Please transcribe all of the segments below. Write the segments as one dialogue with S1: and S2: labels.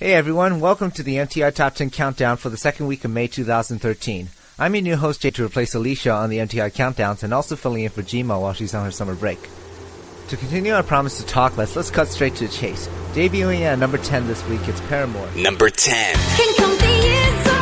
S1: Hey everyone, welcome to the MTI Top 10 Countdown for the second week of May 2013. I'm your new host Jay to replace Alicia on the MTI Countdowns and also filling in for Jima while she's on her summer break. To continue our promise to talk less, let's cut straight to the chase. Debuting at number 10 this week, it's Paramore.
S2: Number 10.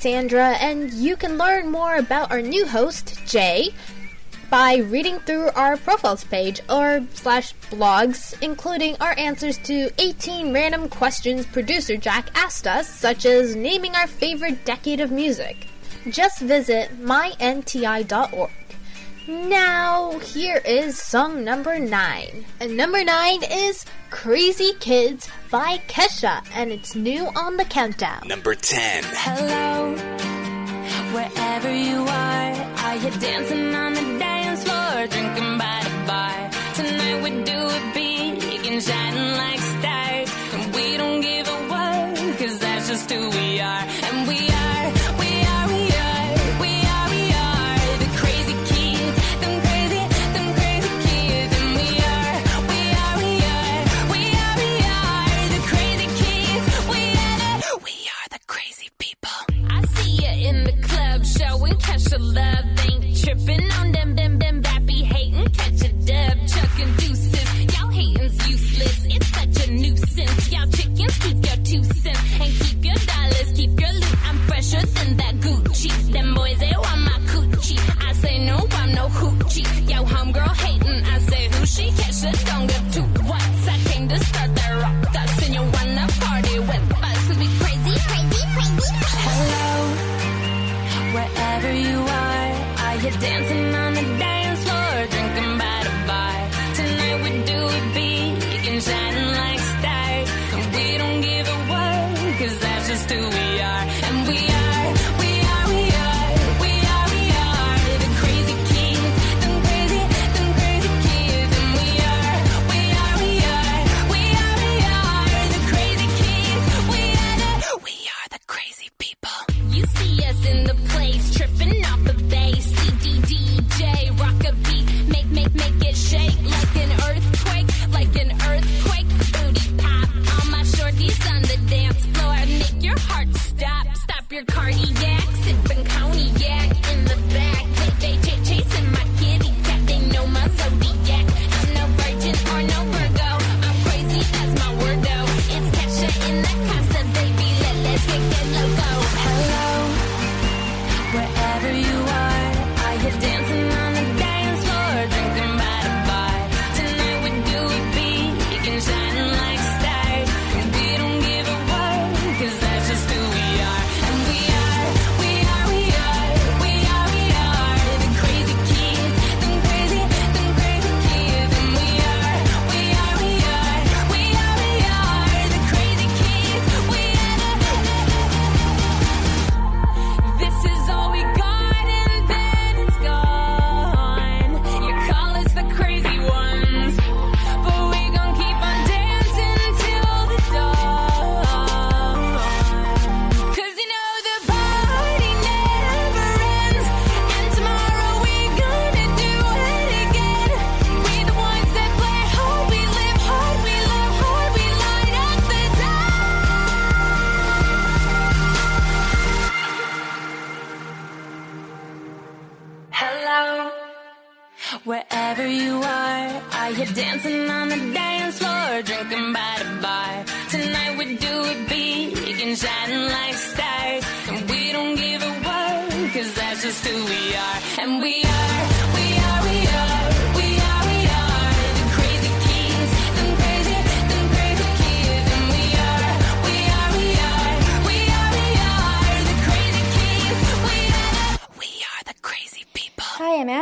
S3: Sandra, and you can learn more about our new host, Jay, by reading through our profiles page or slash blogs, including our answers to 18 random questions producer Jack asked us, such as naming our favorite decade of music. Just visit mymti.org. Now, here is song number nine. And number nine is Crazy Kids by Kesha, and it's new on the countdown.
S2: Number 10.
S4: Hello, wherever you are, are you dancing on the dance floor, drinking by the bar? Tonight we do it big and shining like stars, and we don't give a what, cause that's just who we are.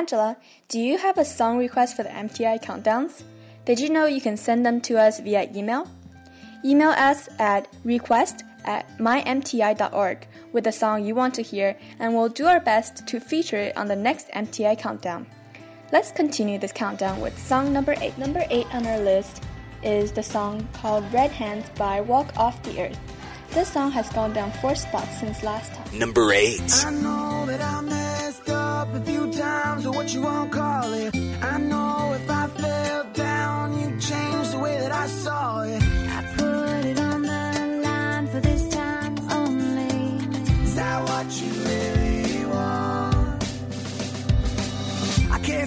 S5: Angela, do you have a song request for the MTI countdowns? Did you know you can send them to us via email? Email us at request at mymti.org with the song you want to hear, and we'll do our best to feature it on the next MTI countdown. Let's continue this countdown with song number 8. Number 8 on our list is the song called Red Hands by Walk Off the Earth. This song has gone down four spots since last time.
S6: Number 8.
S7: I know that I messed up a few times, or what you call it. I know if I fell down, you changed the way that I saw it.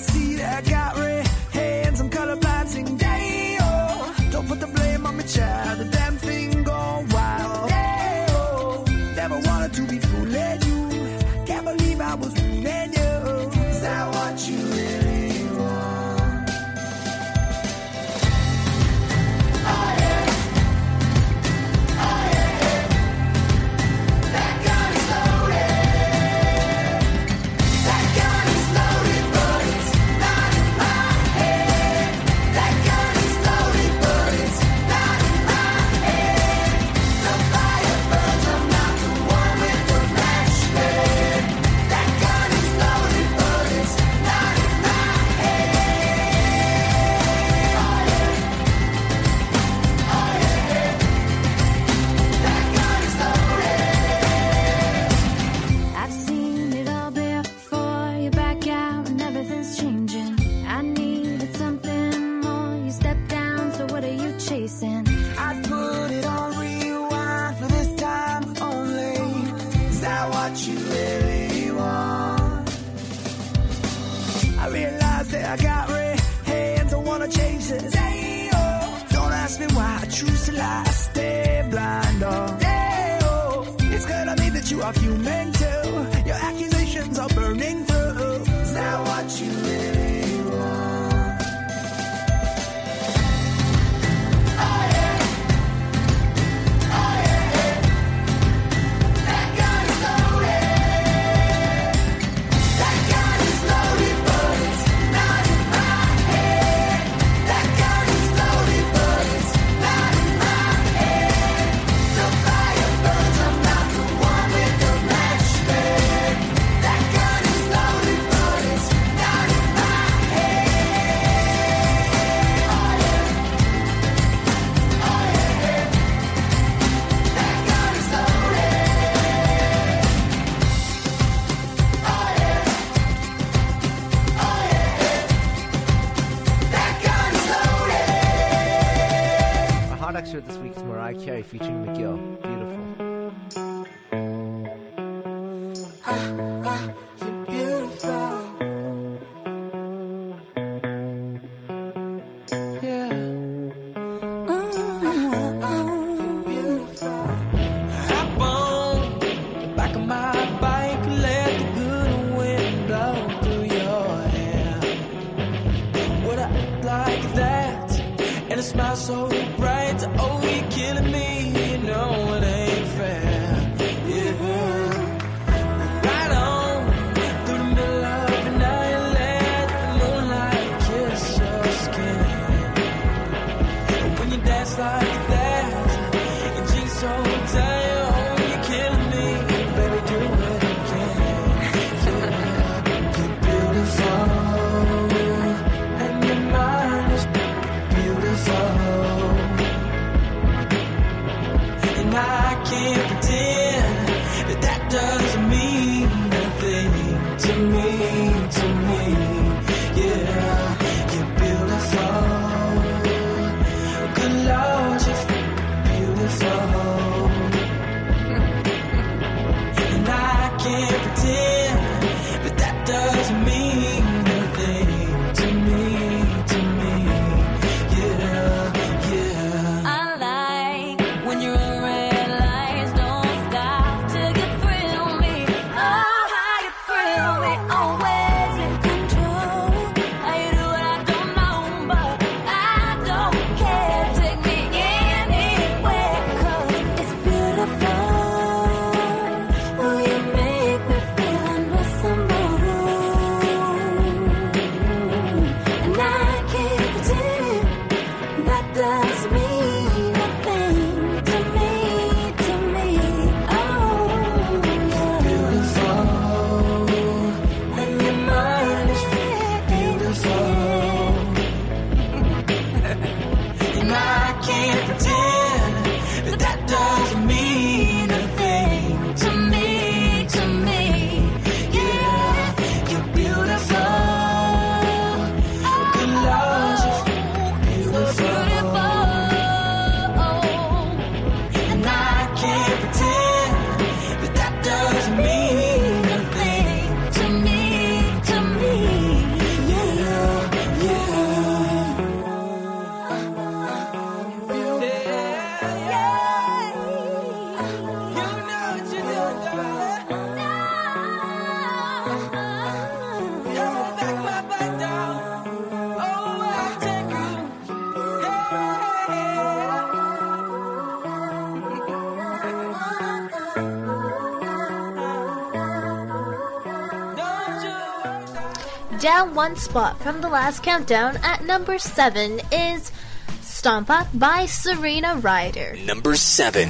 S7: See that I got red hands, I'm colorblind, sing day, oh. Don't put the blame on me, child.
S1: featuring
S7: the
S3: Down one spot from the last countdown at number seven is Stompa by Serena Ryder.
S6: Number
S8: seven.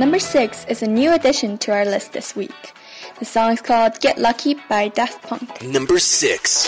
S8: number six is a new addition to our list this week. The song is called Get Lucky by Daft Punk.
S6: Number six.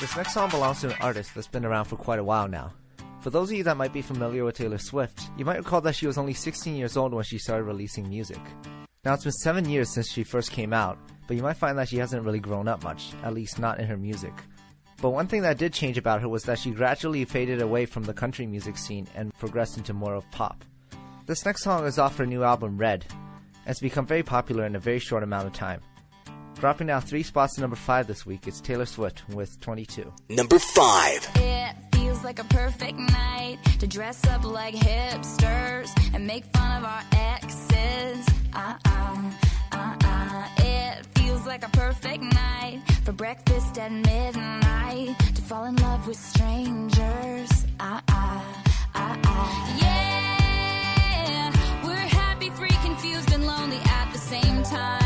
S1: This next song belongs to an artist that's been around for quite a while now. For those of you that might be familiar with Taylor Swift, you might recall that she was only 16 years old when she started releasing music. Now it's been 7 years since she first came out, but you might find that she hasn't really grown up much, at least not in her music. But one thing that did change about her was that she gradually faded away from the country music scene and progressed into more of pop. This next song is off her new album Red, and it's become very popular in a very short amount of time. Dropping down three spots to number 5 this week, it's Taylor Swift with 22.
S7: Number 5.
S4: It feels like a perfect night to dress up like hipsters and make fun of our exes. Uh uh, uh uh. It feels like a perfect night for breakfast at midnight to fall in love with strangers. Uh uh, uh uh. Yeah, we're happy, free, confused, and lonely at the same time.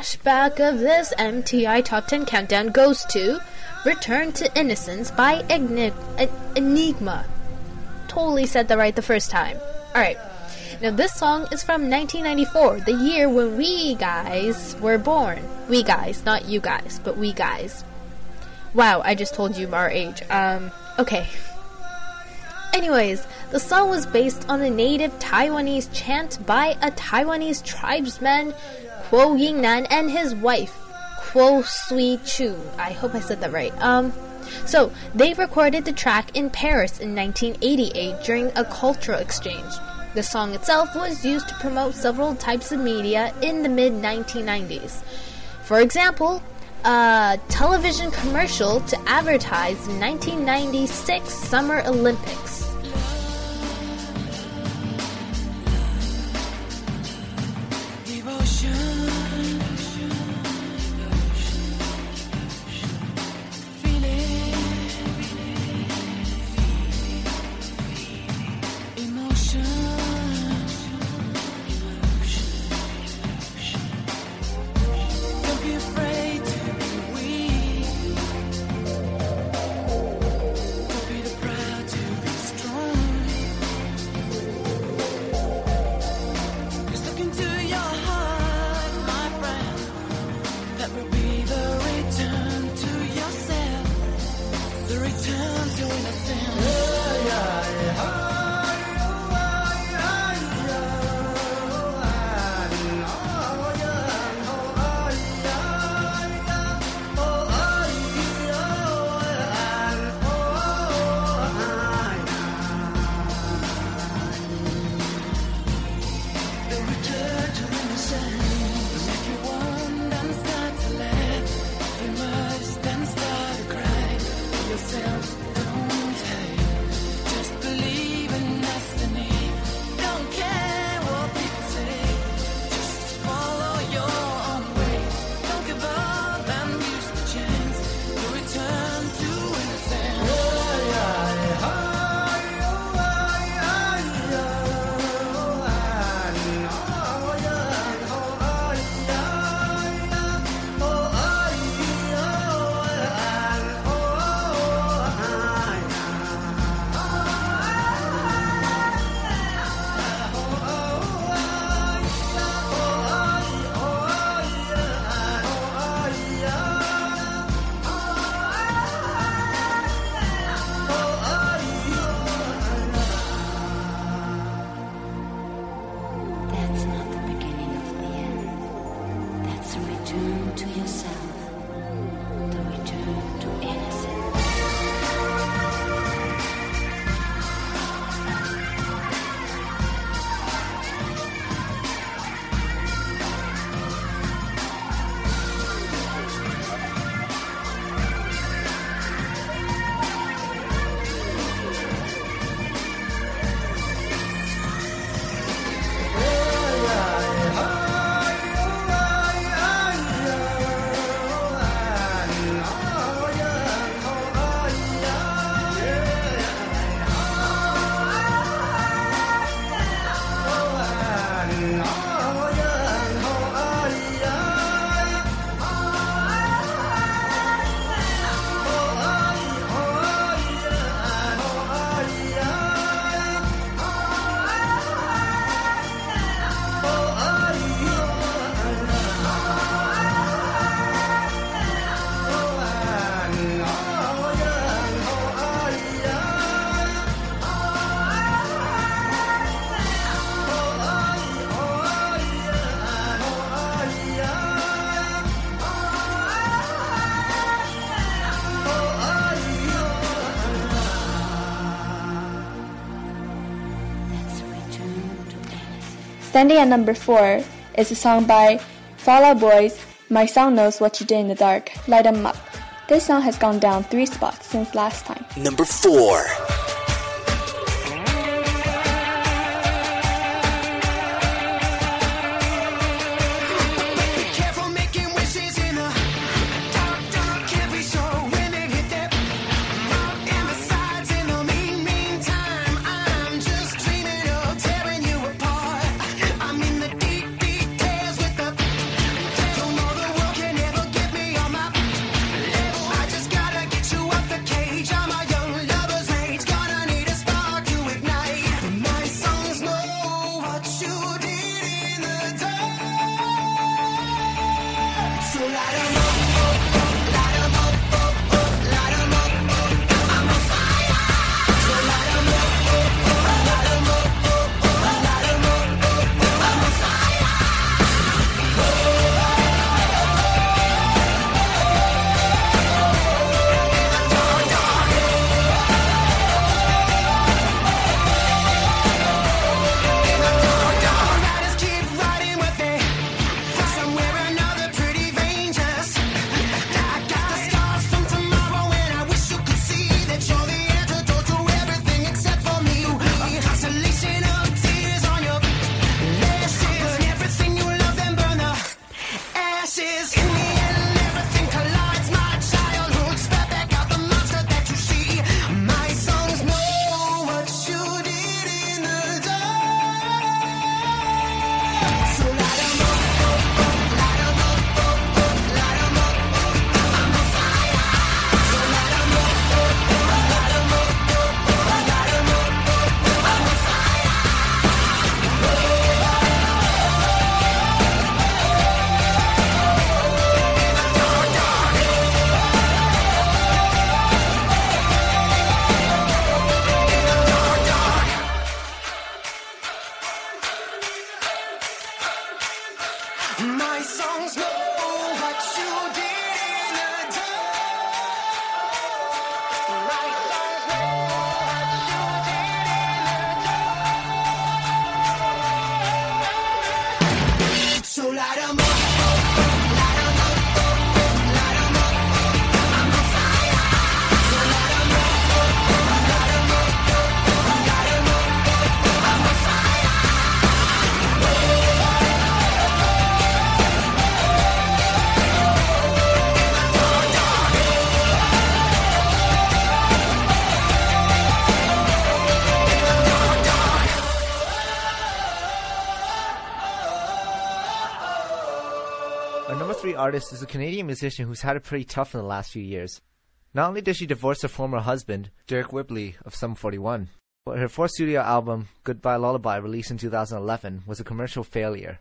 S3: Flashback of this MTI Top 10 countdown goes to Return to Innocence by Enig- Enigma. Totally said that right the first time. Alright. Now, this song is from 1994, the year when we guys were born. We guys, not you guys, but we guys. Wow, I just told you our age. Um, okay. Anyways, the song was based on a native Taiwanese chant by a Taiwanese tribesman, Kuo Yingnan, and his wife, Kuo Sui Chu. I hope I said that right. Um, so they recorded the track in Paris in 1988 during a cultural exchange. The song itself was used to promote several types of media in the mid 1990s. For example, a television commercial to advertise the 1996 Summer Olympics.
S2: Standing at number 4 is a song by Fall Out Boys, My Song Knows What You Did in the Dark, Light 'em Up. This song has gone down three spots since last time.
S7: Number 4.
S1: Artist is a Canadian musician who's had it pretty tough in the last few years. Not only did she divorce her former husband, Deryck Whibley of Sum 41, but her fourth studio album, Goodbye Lullaby, released in 2011, was a commercial failure.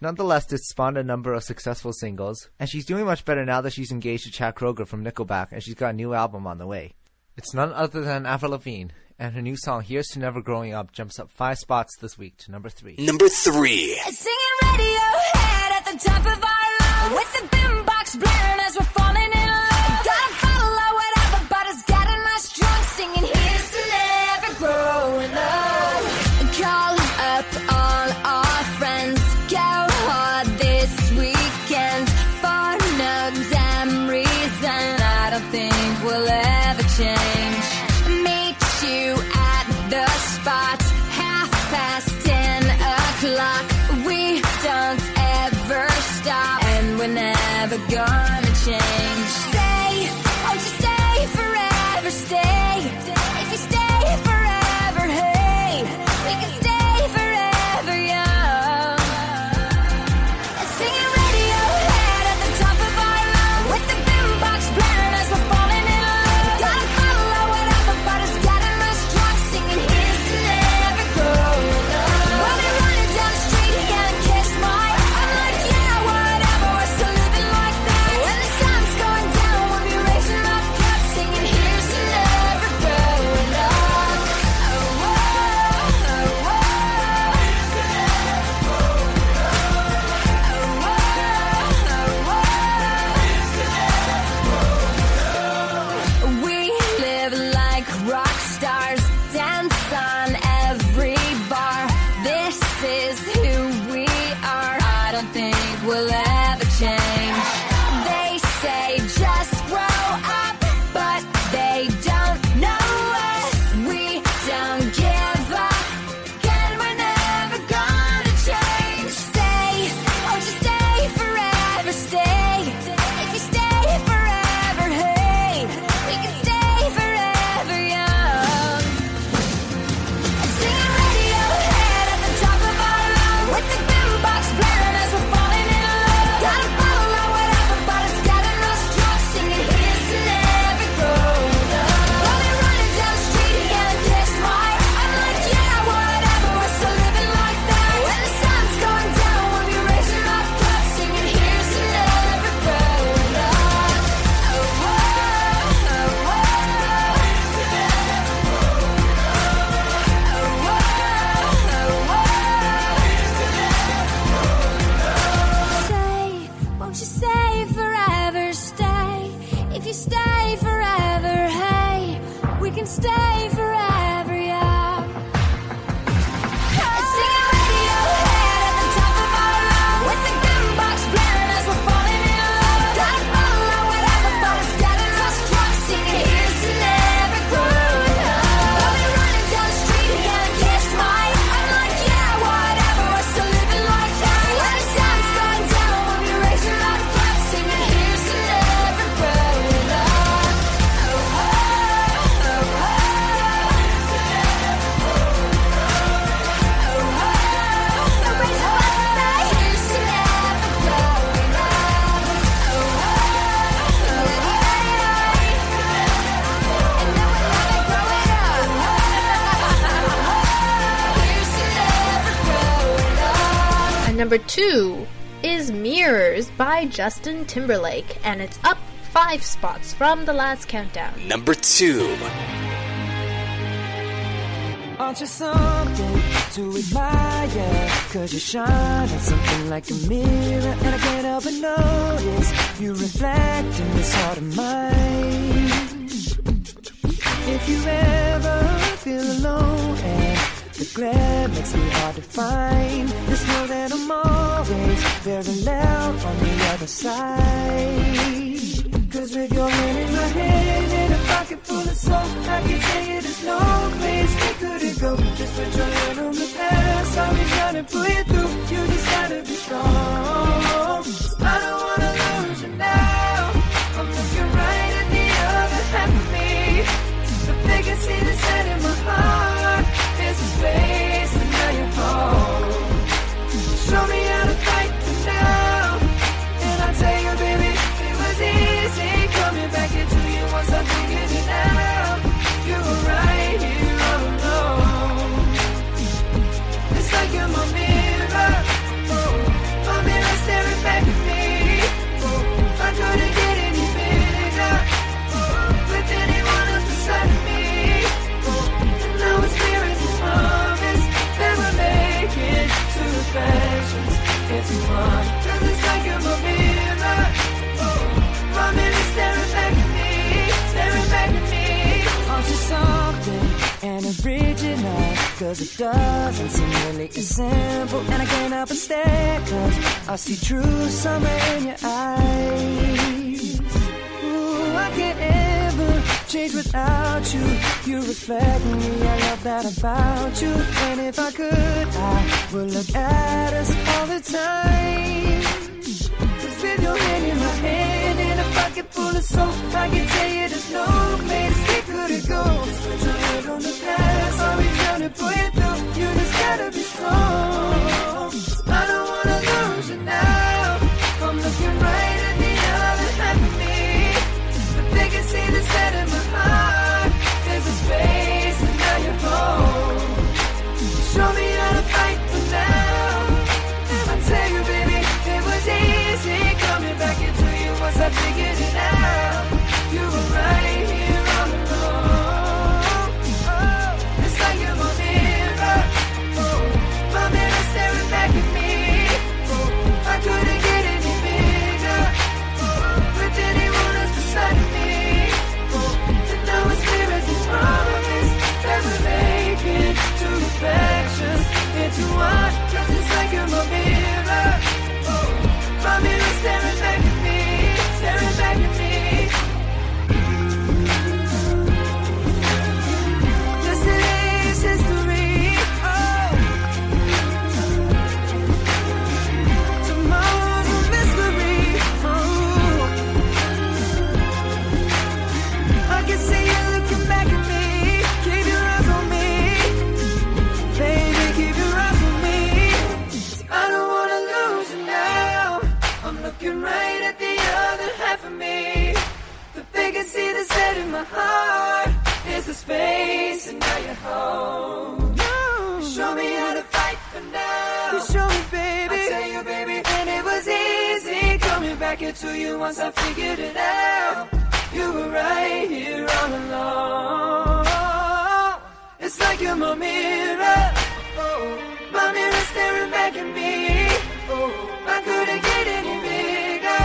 S1: Nonetheless, it spawned a number of successful singles, and she's doing much better now that she's engaged to Chad Kroeger from Nickelback and she's got a new album on the way. It's none other than Avril Lavigne, and her new song Here's to Never Growing Up jumps up five spots this week to number three.
S7: Number three.
S4: Singing Radiohead at the top of our lungs. With the boombox blaring as we're never
S3: Justin Timberlake, and it's up five spots from the last countdown.
S7: Number two.
S9: Aren't you something to admire? Cause you shine at something like a mirror And I can't help but notice You reflect in this heart of mine If you ever feel alone And the glare makes me hard to find Just know that I'm always very loud on the other side Cause with your hand in my hand and a pocket full of soap, I can tell you there's no place we couldn't go. Just put your hand on the past, I'll be trying to pull cause it doesn't seem really as simple. And I can't help but stare, cause I see truth somewhere in your eyes. Ooh, I can't ever change without you. You reflect me, I love that about you. And if I could, I would look at us all the time. Cause with your hand in my hand and a pocket full of soap, I can tell you there's no place we couldn't go. Put your head on the past, I'll be trying to pull now. You show me, baby. I tell you, baby, and it was easy coming back into you once I figured it out. You were right here all along. It's like you're my mirror. Oh, my mirror staring back at me. Oh, I couldn't get any bigger.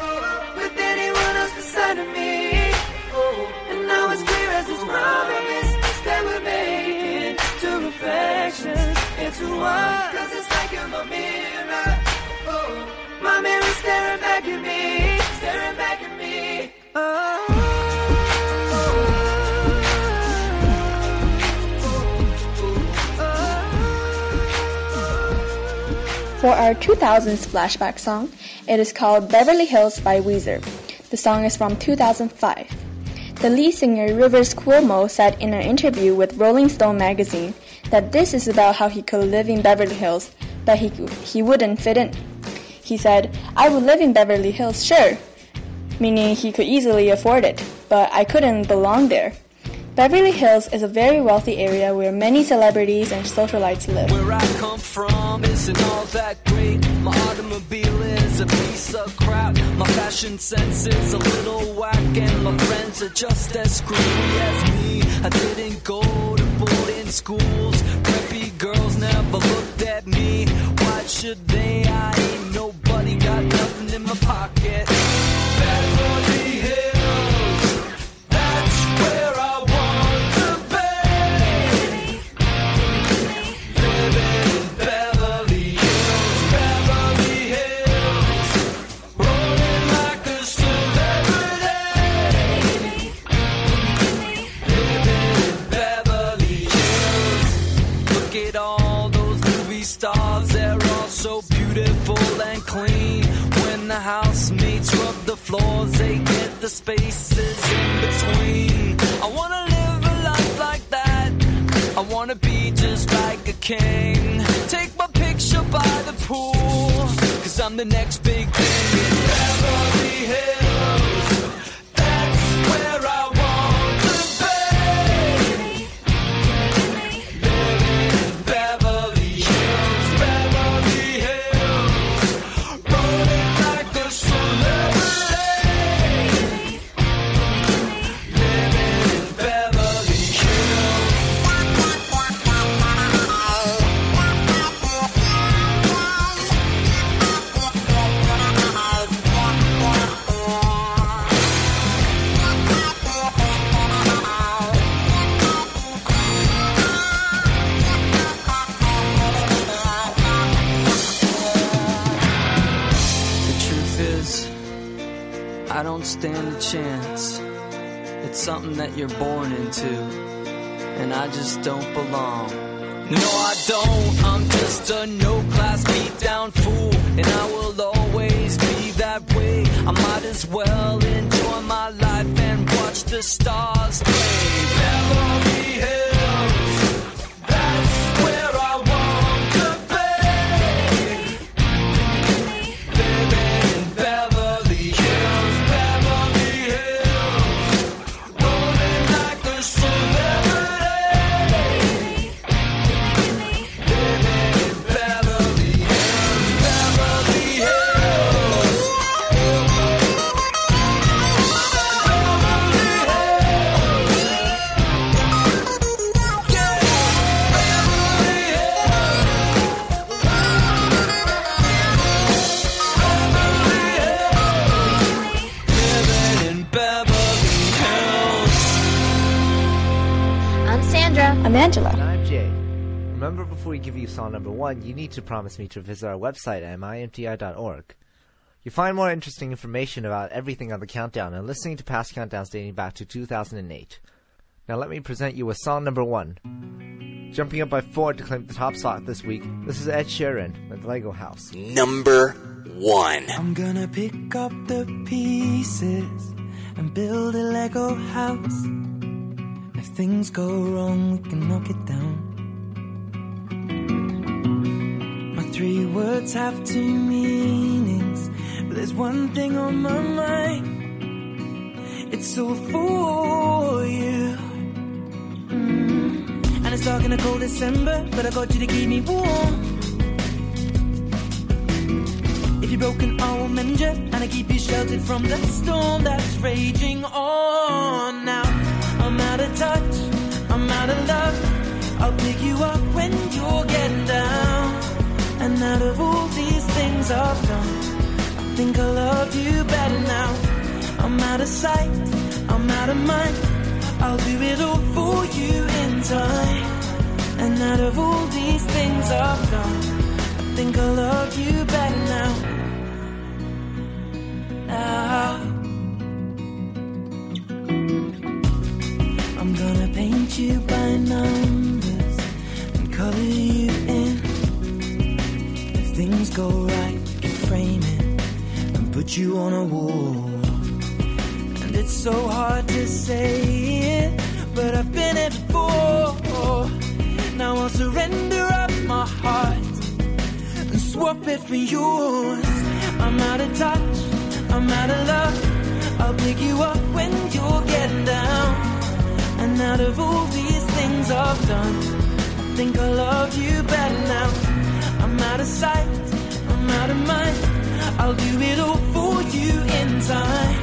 S9: Oh, with anyone else beside of me. Oh, and now it's clear as this promise that we're making two reflections into one. Cause it's like you're my mirror. Oh, my staring back at me, staring back at me.
S2: For our 2000s flashback song, it is called Beverly Hills by Weezer. The song is from 2005. The lead singer Rivers Cuomo said in an interview with Rolling Stone magazine that this is about how he could live in Beverly Hills, but he, he wouldn't fit in. He said, I would live in Beverly Hills, sure, meaning he could easily afford it, but I couldn't belong there. Beverly Hills is a very wealthy area where many celebrities and socialites live.
S10: Where I come from isn't all that great. My automobile is a piece of crap. My fashion sense is a little whack, and my friends are just as as me. I didn't go schools. Preppy girls never looked at me. Why should they? I ain't nobody, got nothing in my pocket. Spaces in between. I wanna live a life like that. I wanna be just like a king. Take my picture by the pool. Cause I'm the next big thing in Beverly Hills. Don't stand a chance. It's something that you're born into, and I just don't belong. No, I don't. I'm just a no class beat down fool, and I will always be that way. I might as well enjoy my life and watch the stars play.
S1: Before we give you song number one, you need to promise me to visit our website at mymti.org. You'll find more interesting information about everything on the countdown and listening to past countdowns dating back to 2008. Now let me present you with song number one. Jumping up by four to claim the top spot this week, this is Ed Sheeran with Lego House.
S7: Number one.
S9: I'm gonna pick up the pieces and build a Lego house. If things go wrong, we can knock it down. Three words have two meanings, but there's one thing on my mind. It's all for you. Mm. And it's dark in a cold December, but I got you to keep me warm. If you're broken, I will mend you, and I keep you sheltered from the storm that's raging on. Now I'm out of touch, I'm out of love. I'll pick you up And out of all these things I've done, I think I love you better now. I'm out of sight, I'm out of mind. I'll do it all for you in time. And out of all these things I've done, I think I love you better now. Now I'm gonna paint you by numbers and color you go right, we can frame it and put you on a wall. And it's so hard to say it, but I've been it before. Now I'll surrender up my heart and swap it for yours. I'm out of touch, I'm out of love. I'll pick you up when you're getting down. And out of all these things I've done, I think I love you better now. I'm out of sight, out of mind. I'll do it all for you in time.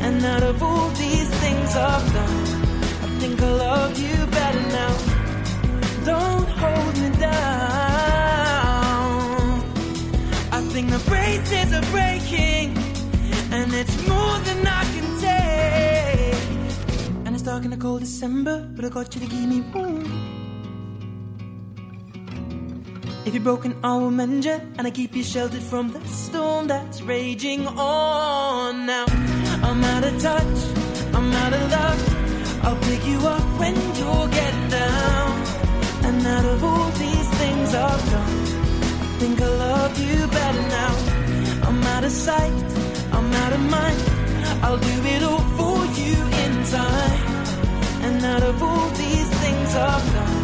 S9: And out of all these things I've done, I think I love you better now. Don't hold me down. I think the braces are breaking, and it's more than I can take. And it's dark in the cold December, but I got you to keep me warm. If you're broken, I will mend you, and I keep you sheltered from the storm that's raging on. Now I'm out of touch, I'm out of love. I'll pick you up when you get down. And out of all these things I've done, I think I love you better now. I'm out of sight, I'm out of mind. I'll do it all for you in time. And out of all these things I've done,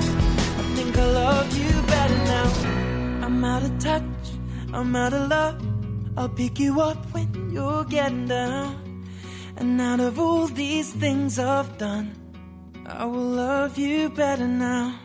S9: I think I love you better now. I'm out of touch, I'm out of love. I'll pick you up when you're getting down. And out of all these things I've done, I will love you better now.